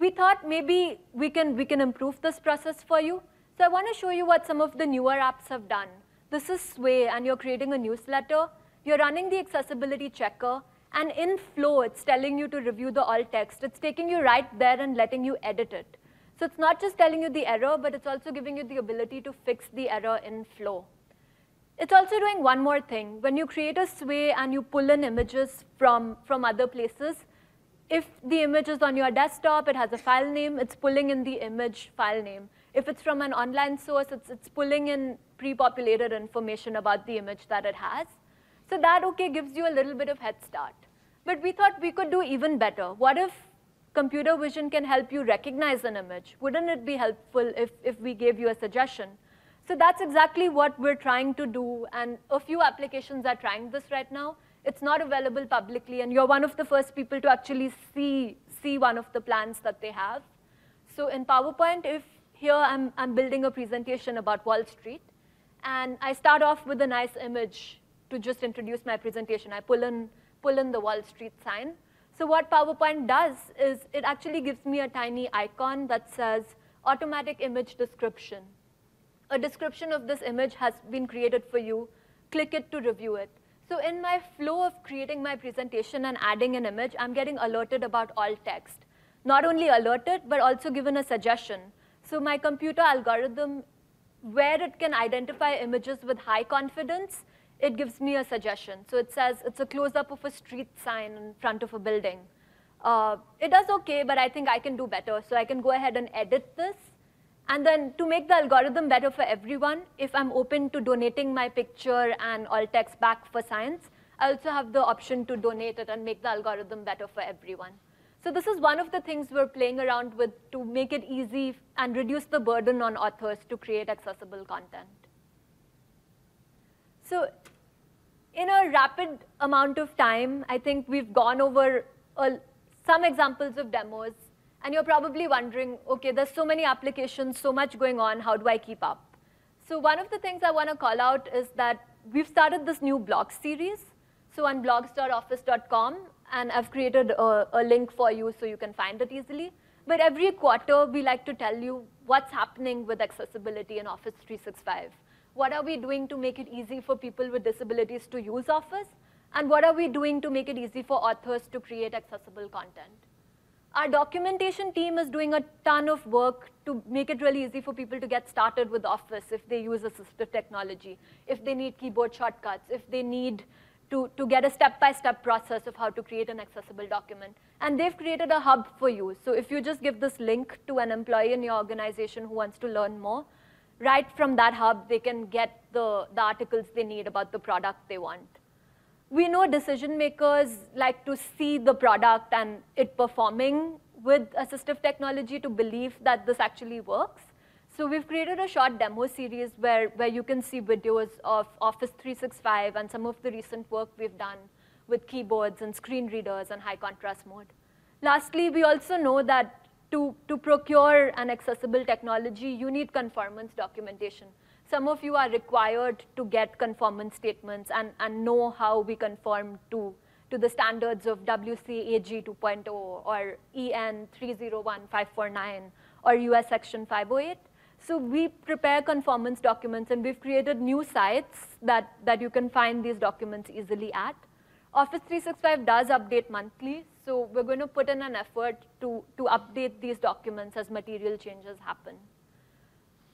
We thought maybe we can, we can improve this process for you. So I want to show you what some of the newer apps have done. This is Sway, and you're creating a newsletter. You're running the accessibility checker, and in Flow, it's telling you to review the alt text. It's taking you right there and letting you edit it. So it's not just telling you the error, but it's also giving you the ability to fix the error in Flow. It's also doing one more thing. When you create a sway and you pull in images from, from other places, if the image is on your desktop, it has a file name, it's pulling in the image file name. If it's from an online source, it's, it's pulling in pre-populated information about the image that it has. So that, okay, gives you a little bit of head start. But we thought we could do even better. What if computer vision can help you recognize an image? Wouldn't it be helpful if, if we gave you a suggestion? So that's exactly what we're trying to do, and a few applications are trying this right now. It's not available publicly, and you're one of the first people to actually see, see one of the plans that they have. So in PowerPoint, if here I'm, I'm building a presentation about Wall Street, and I start off with a nice image to just introduce my presentation. I pull in, pull in the Wall Street sign. So what PowerPoint does is it actually gives me a tiny icon that says automatic image description. A description of this image has been created for you. Click it to review it. So in my flow of creating my presentation and adding an image, I'm getting alerted about alt text. Not only alerted, but also given a suggestion. So my computer algorithm, where it can identify images with high confidence, it gives me a suggestion. So it says it's a close-up of a street sign in front of a building. Uh, it does okay, but I think I can do better. So I can go ahead and edit this. And then to make the algorithm better for everyone, if I'm open to donating my picture and alt text back for science, I also have the option to donate it and make the algorithm better for everyone. So this is one of the things we're playing around with to make it easy and reduce the burden on authors to create accessible content. So in a rapid amount of time, I think we've gone over a, some examples of demos, And you're probably wondering, okay, there's so many applications, so much going on, how do I keep up? So one of the things I want to call out is that we've started this new blog series. So on blogs.office.com, and I've created a, a link for you so you can find it easily. But every quarter, we like to tell you what's happening with accessibility in Office 365. What are we doing to make it easy for people with disabilities to use Office? And what are we doing to make it easy for authors to create accessible content? Our documentation team is doing a ton of work to make it really easy for people to get started with Office if they use assistive technology, if they need keyboard shortcuts, if they need to, to get a step-by-step -step process of how to create an accessible document. And they've created a hub for you. So if you just give this link to an employee in your organization who wants to learn more, right from that hub, they can get the, the articles they need about the product they want we know decision makers like to see the product and it performing with assistive technology to believe that this actually works. So we've created a short demo series where, where you can see videos of Office 365 and some of the recent work we've done with keyboards and screen readers and high contrast mode. Lastly, we also know that to, to procure an accessible technology, you need conformance documentation. Some of you are required to get conformance statements and, and know how we conform to, to the standards of WCAG 2.0 or EN 301549 or US Section 508. So we prepare conformance documents and we've created new sites that, that you can find these documents easily at. Office 365 does update monthly, so we're going to put in an effort to, to update these documents as material changes happen.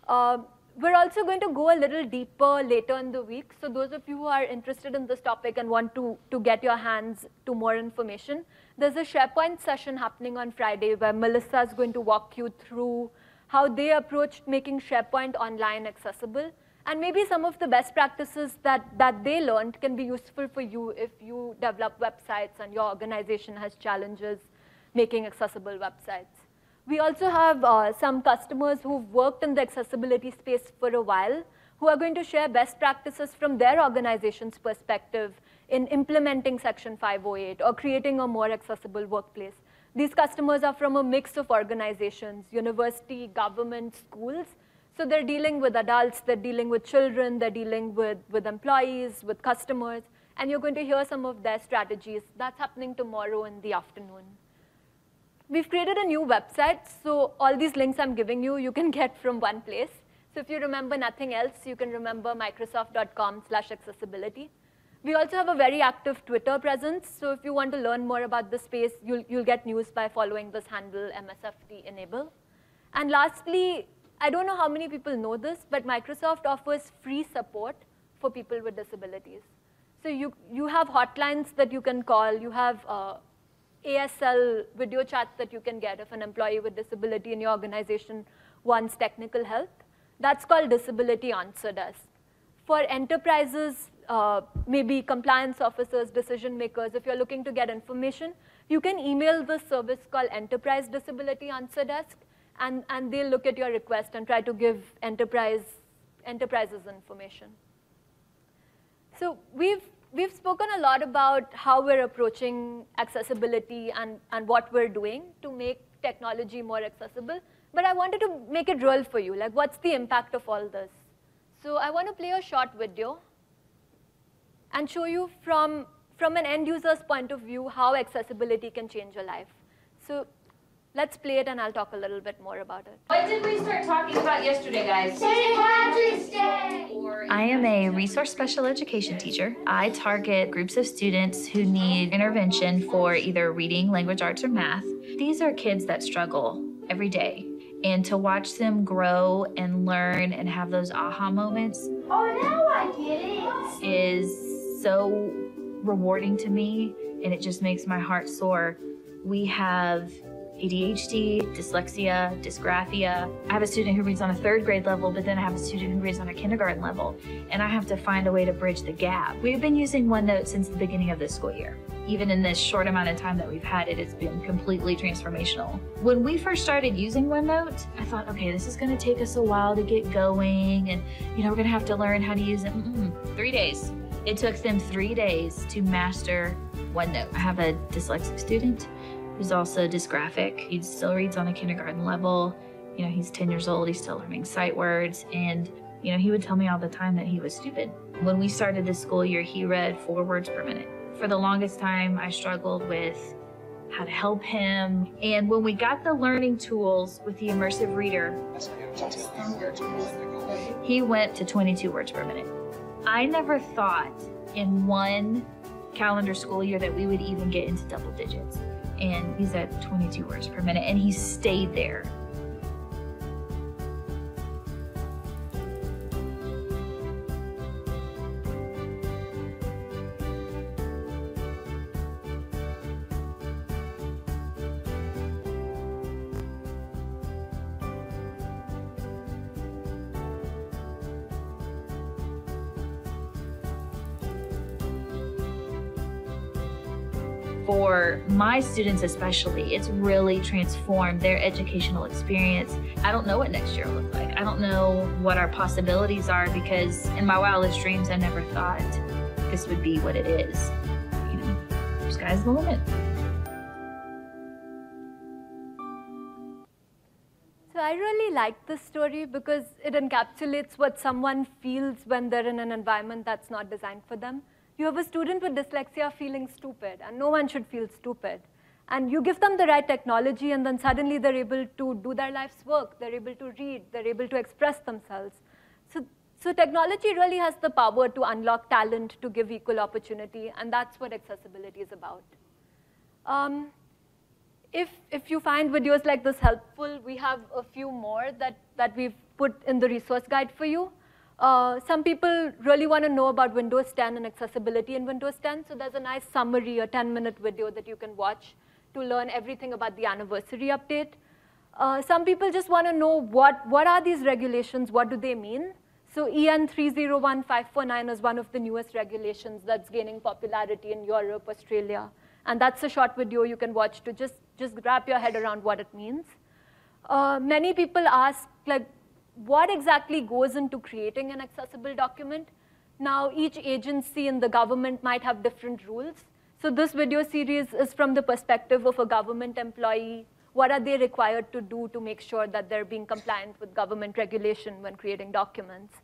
Uh, we're also going to go a little deeper later in the week. So those of you who are interested in this topic and want to, to get your hands to more information, there's a SharePoint session happening on Friday where Melissa is going to walk you through how they approached making SharePoint online accessible. And maybe some of the best practices that, that they learned can be useful for you if you develop websites and your organization has challenges making accessible websites. We also have uh, some customers who've worked in the accessibility space for a while who are going to share best practices from their organization's perspective in implementing Section 508 or creating a more accessible workplace. These customers are from a mix of organizations, university, government, schools. So they're dealing with adults, they're dealing with children, they're dealing with, with employees, with customers, and you're going to hear some of their strategies. That's happening tomorrow in the afternoon. We've created a new website, so all these links I'm giving you, you can get from one place. So if you remember nothing else, you can remember microsoft.com slash accessibility. We also have a very active Twitter presence, so if you want to learn more about the space, you'll, you'll get news by following this handle, MSFT enable. And lastly, I don't know how many people know this, but Microsoft offers free support for people with disabilities. So you, you have hotlines that you can call, you have uh, ASL video chats that you can get if an employee with disability in your organization wants technical help. That's called Disability Answer Desk. For enterprises, uh, maybe compliance officers, decision makers, if you're looking to get information, you can email this service called Enterprise Disability Answer Desk, and, and they'll look at your request and try to give enterprise, enterprises information. So we've we've spoken a lot about how we're approaching accessibility and, and what we're doing to make technology more accessible. But I wanted to make it real for you. Like, what's the impact of all this? So I want to play a short video and show you from, from an end user's point of view how accessibility can change your life. So Let's play it and I'll talk a little bit more about it. What did we start talking about yesterday, guys? St. Patrick's Day! I am a resource special education teacher. I target groups of students who need intervention for either reading, language arts, or math. These are kids that struggle every day. And to watch them grow and learn and have those aha moments oh, now I get it. is so rewarding to me and it just makes my heart soar. We have ADHD, dyslexia, dysgraphia. I have a student who reads on a third grade level, but then I have a student who reads on a kindergarten level, and I have to find a way to bridge the gap. We've been using OneNote since the beginning of this school year. Even in this short amount of time that we've had it, it's been completely transformational. When we first started using OneNote, I thought, okay, this is gonna take us a while to get going, and you know, we're gonna have to learn how to use it. Mm -mm. Three days. It took them three days to master OneNote. I have a dyslexic student who's also dysgraphic. He still reads on a kindergarten level. You know, he's 10 years old, he's still learning sight words, and you know, he would tell me all the time that he was stupid. When we started this school year, he read four words per minute. For the longest time, I struggled with how to help him. And when we got the learning tools with the immersive reader, he went to 22 words per minute. I never thought in one calendar school year that we would even get into double digits. And he's at 22 words per minute, and he stayed there my students especially, it's really transformed their educational experience. I don't know what next year will look like. I don't know what our possibilities are because in my wildest dreams, I never thought this would be what it is. You know, sky's the limit. So I really like this story because it encapsulates what someone feels when they're in an environment that's not designed for them. You have a student with dyslexia feeling stupid, and no one should feel stupid. And you give them the right technology, and then suddenly they're able to do their life's work. They're able to read. They're able to express themselves. So, so technology really has the power to unlock talent, to give equal opportunity, and that's what accessibility is about. Um, if, if you find videos like this helpful, we have a few more that, that we've put in the resource guide for you. Uh, some people really want to know about Windows 10 and accessibility in Windows 10, so there's a nice summary, a 10-minute video that you can watch to learn everything about the anniversary update. Uh, some people just want to know what, what are these regulations, what do they mean? So EN 301549 is one of the newest regulations that's gaining popularity in Europe, Australia. And that's a short video you can watch to just, just wrap your head around what it means. Uh, many people ask, like, what exactly goes into creating an accessible document. Now, each agency in the government might have different rules. So this video series is from the perspective of a government employee. What are they required to do to make sure that they're being compliant with government regulation when creating documents?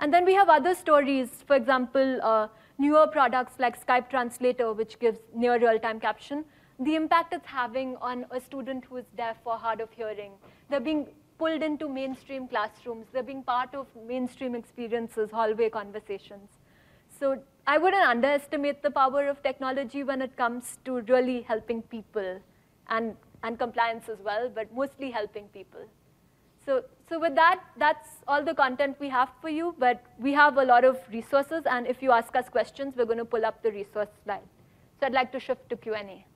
And then we have other stories, for example, uh, newer products like Skype Translator, which gives near real-time caption, the impact it's having on a student who is deaf or hard of hearing. They're being pulled into mainstream classrooms. They're being part of mainstream experiences, hallway conversations. So I wouldn't underestimate the power of technology when it comes to really helping people and, and compliance as well, but mostly helping people. So, so with that, that's all the content we have for you, but we have a lot of resources, and if you ask us questions, we're going to pull up the resource slide. So I'd like to shift to Q&A.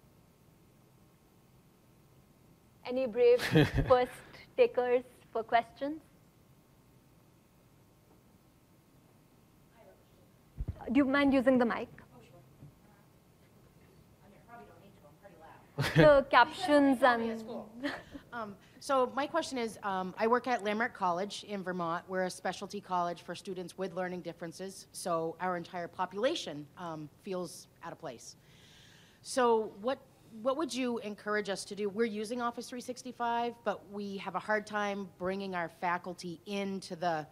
Any brave first takers for questions? Do you mind using the mic? the captions and. um, so my question is, um, I work at Landmark College in Vermont. We're a specialty college for students with learning differences. So our entire population um, feels out of place. So what what would you encourage us to do? We're using Office 365, but we have a hard time bringing our faculty into the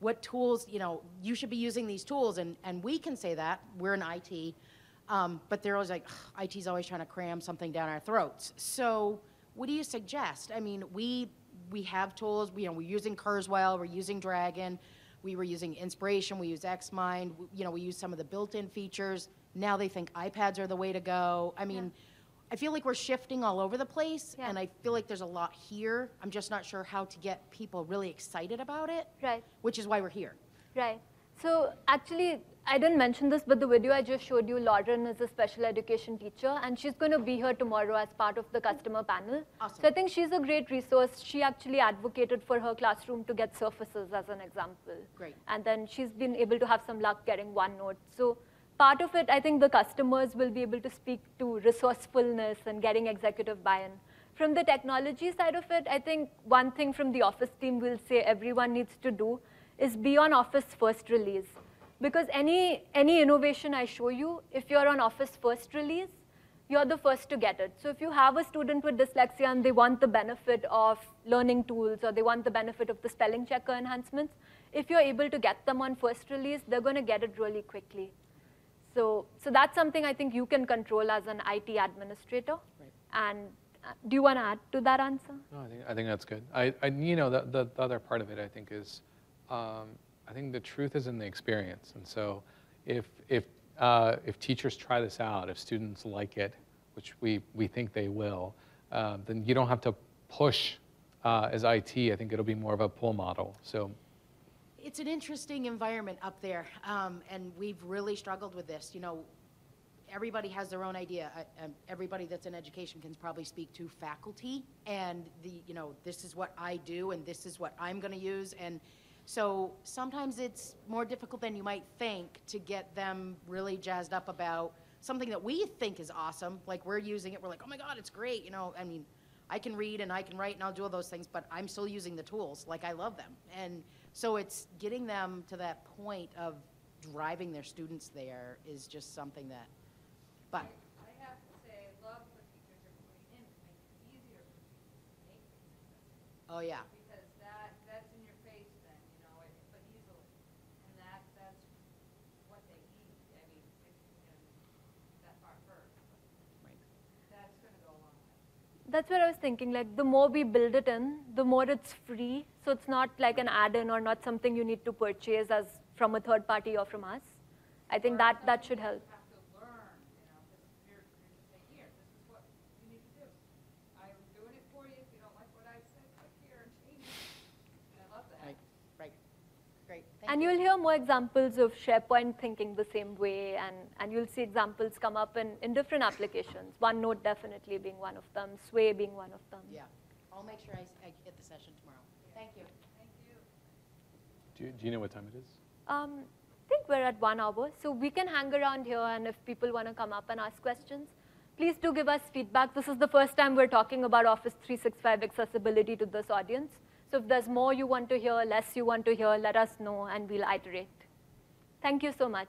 what tools, you know, you should be using these tools, and, and we can say that, we're in IT, um, but they're always like, IT's always trying to cram something down our throats. So what do you suggest? I mean, we, we have tools, you know, we're using Kurzweil, we're using Dragon, we were using Inspiration, we use XMind, you know, we use some of the built-in features. Now they think iPads are the way to go. I mean, yeah I feel like we're shifting all over the place, yeah. and I feel like there's a lot here. I'm just not sure how to get people really excited about it. Right. Which is why we're here. Right. So actually, I didn't mention this, but the video I just showed you, Lauren is a special education teacher, and she's going to be here tomorrow as part of the customer panel. Awesome. So I think she's a great resource. She actually advocated for her classroom to get surfaces as an example. Great. And then she's been able to have some luck getting OneNote. So part of it, I think the customers will be able to speak to resourcefulness and getting executive buy-in. From the technology side of it, I think one thing from the Office team will say everyone needs to do is be on Office first release. Because any, any innovation I show you, if you're on Office first release, you're the first to get it. So if you have a student with dyslexia and they want the benefit of learning tools or they want the benefit of the spelling checker enhancements, if you're able to get them on first release, they're going to get it really quickly. So, so that's something I think you can control as an IT administrator. Right. And uh, do you want to add to that answer? No, I think, I think that's good. I, I you know, the, the, the other part of it, I think, is um, I think the truth is in the experience. And so if, if, uh, if teachers try this out, if students like it, which we, we think they will, uh, then you don't have to push uh, as IT. I think it'll be more of a pull model. So It's an interesting environment up there, um, and we've really struggled with this. You know, everybody has their own idea. I- um, Everybody that's in education can probably speak to faculty, and the, you know, this is what I do, and this is what I'm gonna use, and so sometimes it's more difficult than you might think to get them really jazzed up about something that we think is awesome, like we're using it, we're like, oh my God, it's great, you know, I mean, I can read and I can write and I'll do all those things, but I'm still using the tools, like I love them. And so it's getting them to that point of driving their students there is just something that, but, I have to say, I love what teachers are putting in to make it easier for students to make things oh yeah. Because that, that's in your face then, you know, it- but easily. And that, that's what they need. I mean, it's, you know, that part first. Right. That's gonna go a long way. That's what I was thinking. Like the more we build it in, the more it's free. So it's not like an add-in or not something you need to purchase as from a third party or from us. I think that that should help. You have to learn, you know, because you're, you're just saying, here, this is what you need to do. I'm doing it for you. If you don't like what I said, click here and change it. And I love that. Right, right. Great, And you. you'll hear more examples of SharePoint thinking the same way, and, and you'll see examples come up in, in different applications. OneNote definitely being one of them, Sway being one of them. Yeah, I'll make sure I, s- I hit the session tomorrow. Thank you. Thank you. do you, do you know what time it is? Um, I think we're at one hour, so we can hang around here, and if people want to come up and ask questions, please do give us feedback. This is the first time we're talking about Office 365 accessibility to this audience. So if there's more you want to hear, less you want to hear, let us know, and we'll iterate. Thank you so much.